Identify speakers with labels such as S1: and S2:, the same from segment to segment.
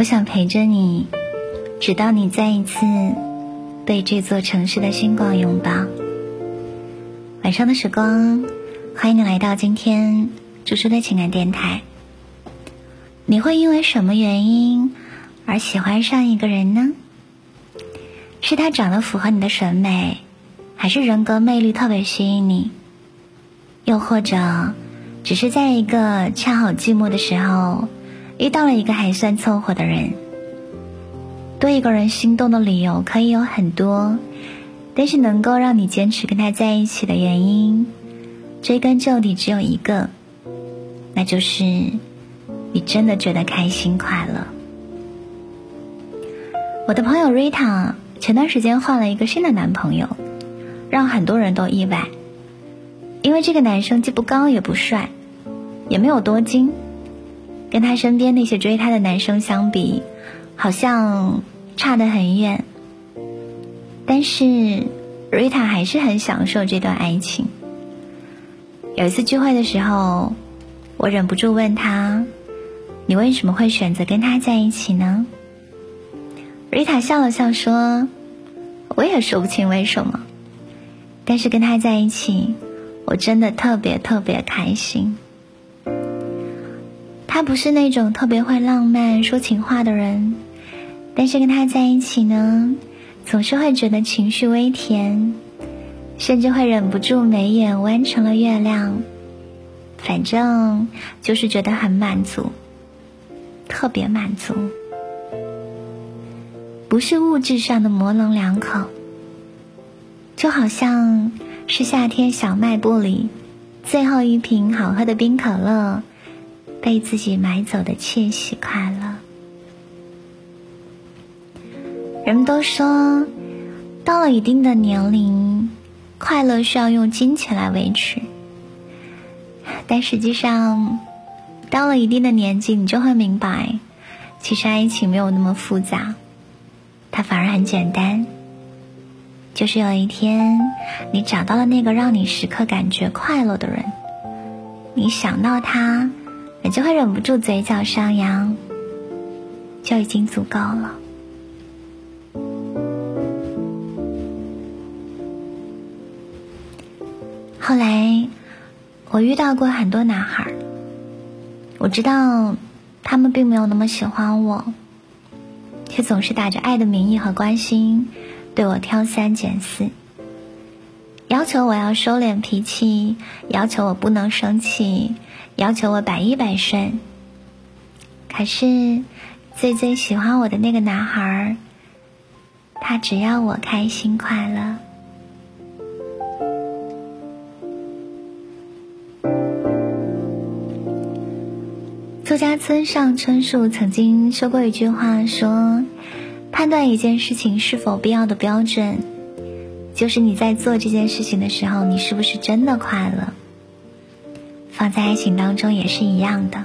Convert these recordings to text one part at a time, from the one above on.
S1: 我想陪着你，直到你再一次被这座城市的星光拥抱。晚上的时光，欢迎你来到今天猪猪的情感电台。你会因为什么原因而喜欢上一个人呢？是他长得符合你的审美，还是人格魅力特别吸引你？又或者，只是在一个恰好寂寞的时候？遇到了一个还算凑合的人，对一个人心动的理由可以有很多，但是能够让你坚持跟他在一起的原因，追根究底只有一个，那就是你真的觉得开心快乐。我的朋友瑞塔前段时间换了一个新的男朋友，让很多人都意外，因为这个男生既不高也不帅，也没有多金。跟他身边那些追他的男生相比，好像差得很远。但是瑞塔还是很享受这段爱情。有一次聚会的时候，我忍不住问他：“你为什么会选择跟他在一起呢？”瑞塔笑了笑说：“我也说不清为什么，但是跟他在一起，我真的特别特别开心。”他不是那种特别会浪漫说情话的人，但是跟他在一起呢，总是会觉得情绪微甜，甚至会忍不住眉眼弯成了月亮。反正就是觉得很满足，特别满足，不是物质上的模棱两可，就好像是夏天小卖部里最后一瓶好喝的冰可乐。被自己买走的窃喜快乐。人们都说，到了一定的年龄，快乐需要用金钱来维持。但实际上，到了一定的年纪，你就会明白，其实爱情没有那么复杂，它反而很简单。就是有一天，你找到了那个让你时刻感觉快乐的人，你想到他。你就会忍不住嘴角上扬，就已经足够了。后来，我遇到过很多男孩我知道他们并没有那么喜欢我，却总是打着爱的名义和关心对我挑三拣四，要求我要收敛脾气，要求我不能生气。要求我百依百顺，可是最最喜欢我的那个男孩，他只要我开心快乐。作家村上春树曾经说过一句话，说判断一件事情是否必要的标准，就是你在做这件事情的时候，你是不是真的快乐。放在爱情当中也是一样的，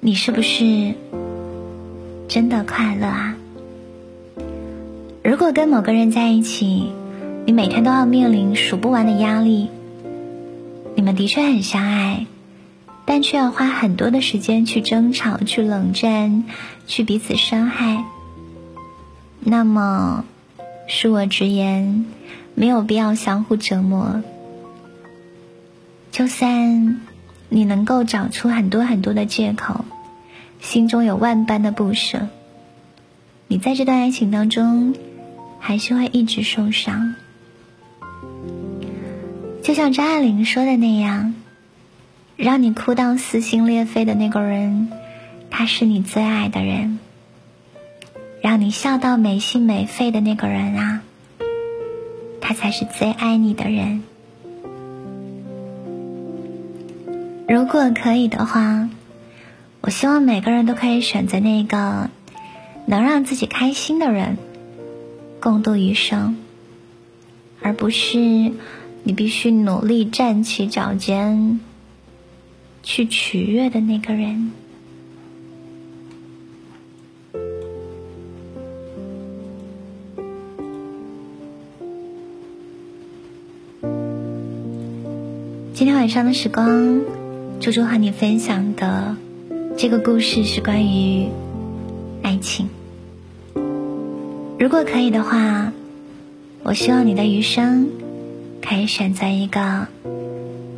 S1: 你是不是真的快乐啊？如果跟某个人在一起，你每天都要面临数不完的压力，你们的确很相爱，但却要花很多的时间去争吵、去冷战、去彼此伤害，那么，恕我直言，没有必要相互折磨。就算你能够找出很多很多的借口，心中有万般的不舍，你在这段爱情当中还是会一直受伤。就像张爱玲说的那样，让你哭到撕心裂肺的那个人，他是你最爱的人；让你笑到没心没肺的那个人啊，他才是最爱你的人。如果可以的话，我希望每个人都可以选择那个能让自己开心的人，共度余生，而不是你必须努力站起脚尖去取悦的那个人。今天晚上的时光。猪猪和你分享的这个故事是关于爱情。如果可以的话，我希望你的余生可以选择一个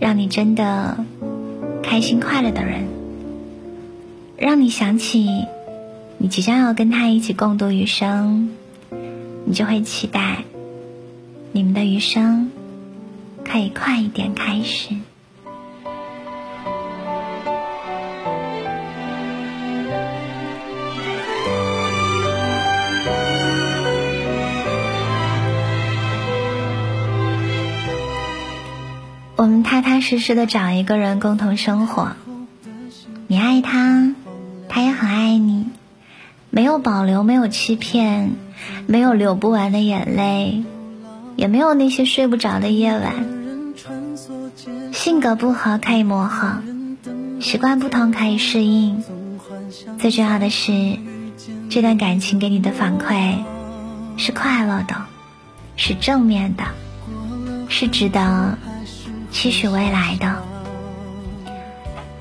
S1: 让你真的开心快乐的人，让你想起你即将要跟他一起共度余生，你就会期待你们的余生可以快一点开始。踏实实的找一个人共同生活，你爱他，他也很爱你，没有保留，没有欺骗，没有流不完的眼泪，也没有那些睡不着的夜晚。性格不合可以磨合，习惯不同可以适应，最重要的是，这段感情给你的反馈是快乐的，是正面的，是值得。期许未来的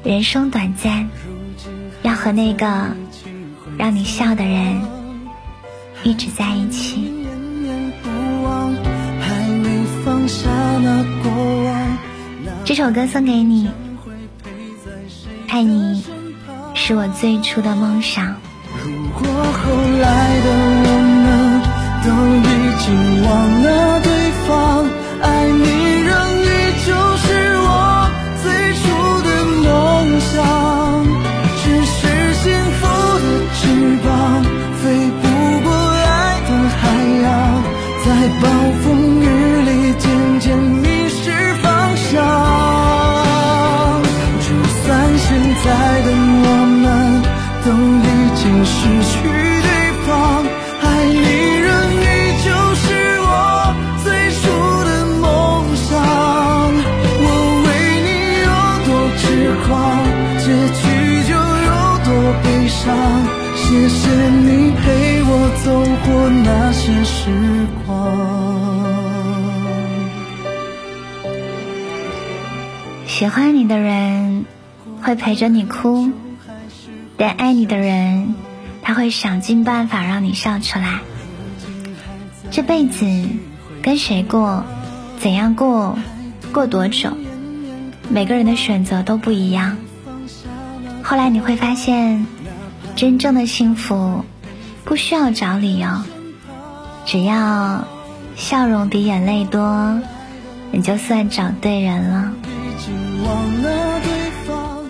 S1: 人生短暂，要和那个让你笑的人一直在一起。这首歌送给你，爱你是我最初的梦想。如果后来的我们都已经忘了对方，谢谢你陪我走过那些时光。喜欢你的人会陪着你哭，但爱你的人他会想尽办法让你笑出来。这辈子跟谁过，怎样过，过多久，每个人的选择都不一样。后来你会发现。真正的幸福不需要找理由，只要笑容比眼泪多，你就算找对人了。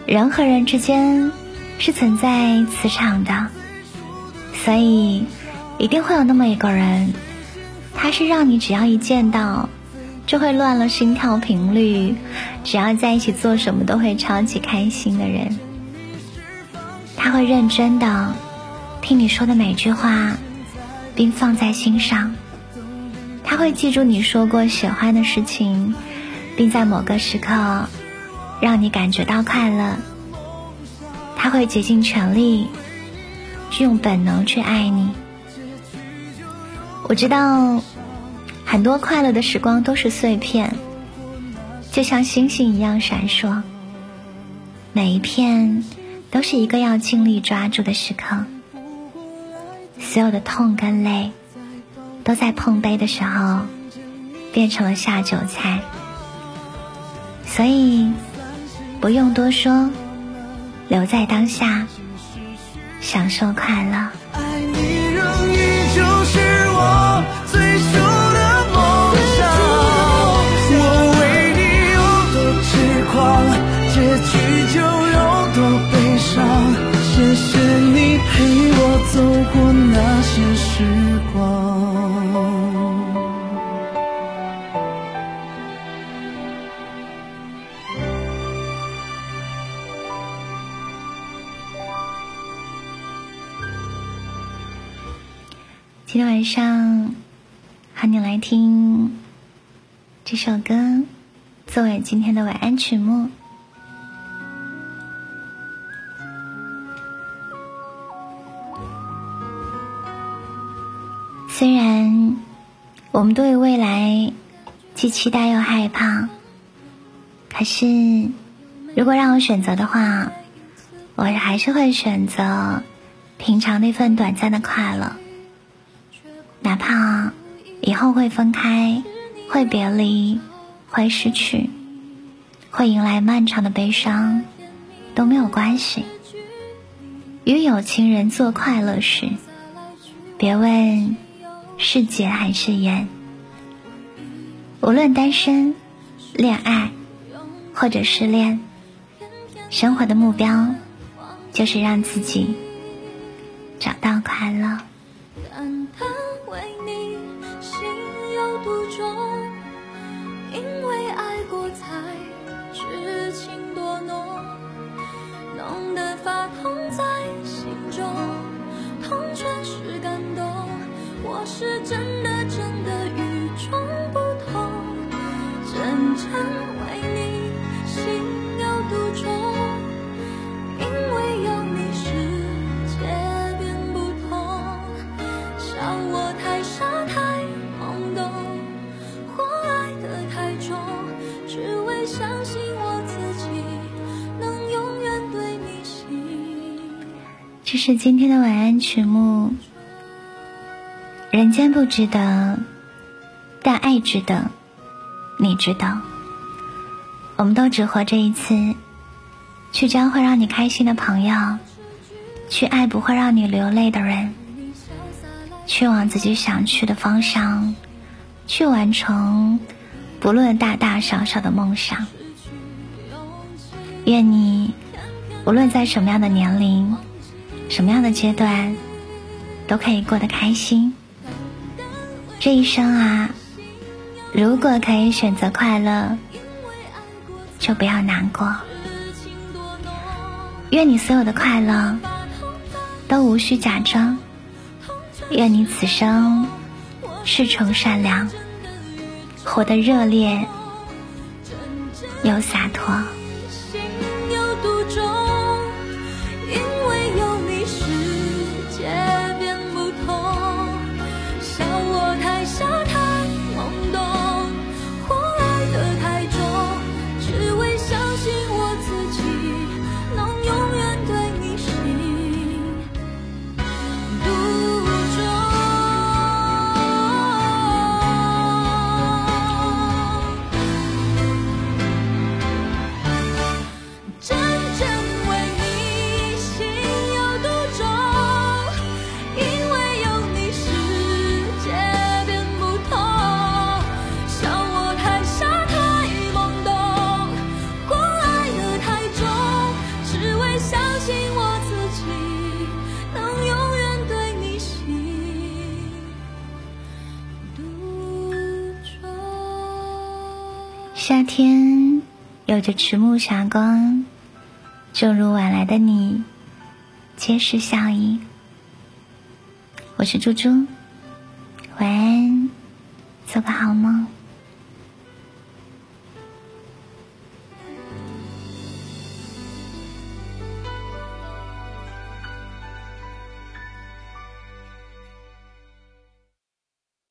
S1: 人和人之间是存在磁场的，所以一定会有那么一个人，他是让你只要一见到就会乱了心跳频率，只要在一起做什么都会超级开心的人。他会认真的听你说的每句话，并放在心上。他会记住你说过喜欢的事情，并在某个时刻让你感觉到快乐。他会竭尽全力用本能去爱你。我知道很多快乐的时光都是碎片，就像星星一样闪烁，每一片。都是一个要尽力抓住的时刻，所有的痛跟累，都在碰杯的时候变成了下酒菜。所以不用多说，留在当下，享受快乐。爱你仍依旧是我谢谢你陪我走过那些时光。今天晚上和你来听这首歌，作为今天的晚安曲目。虽然我们对未来既期待又害怕，可是如果让我选择的话，我还是会选择
S2: 平常那份短暂的快乐，哪怕以后会分开，会别离，会失去，会迎来漫长的悲伤，都没有关系。与有情人做快乐事，别问是劫还是缘。无论单身、恋爱，或者失恋，生活的目标就是让自己找到快乐。
S1: 是
S2: 今天的晚安曲目。人间不值得，但爱值得。你知道，我们都只活这一次，去交会让你开心的朋友，去爱不会让你流泪的人，去往自己想去的方向，去完成不论大大小小的梦想。愿你无论在什么样的年龄、什么样的阶段，都可以过得开心。这一生啊，如果可以选择快乐，就不要难过。愿你所有的快乐都无需假装。愿你此生赤诚善良，活得热烈又洒脱。有着迟暮霞光，正如晚来的你，皆是笑意。我是猪猪，晚安，做个好梦。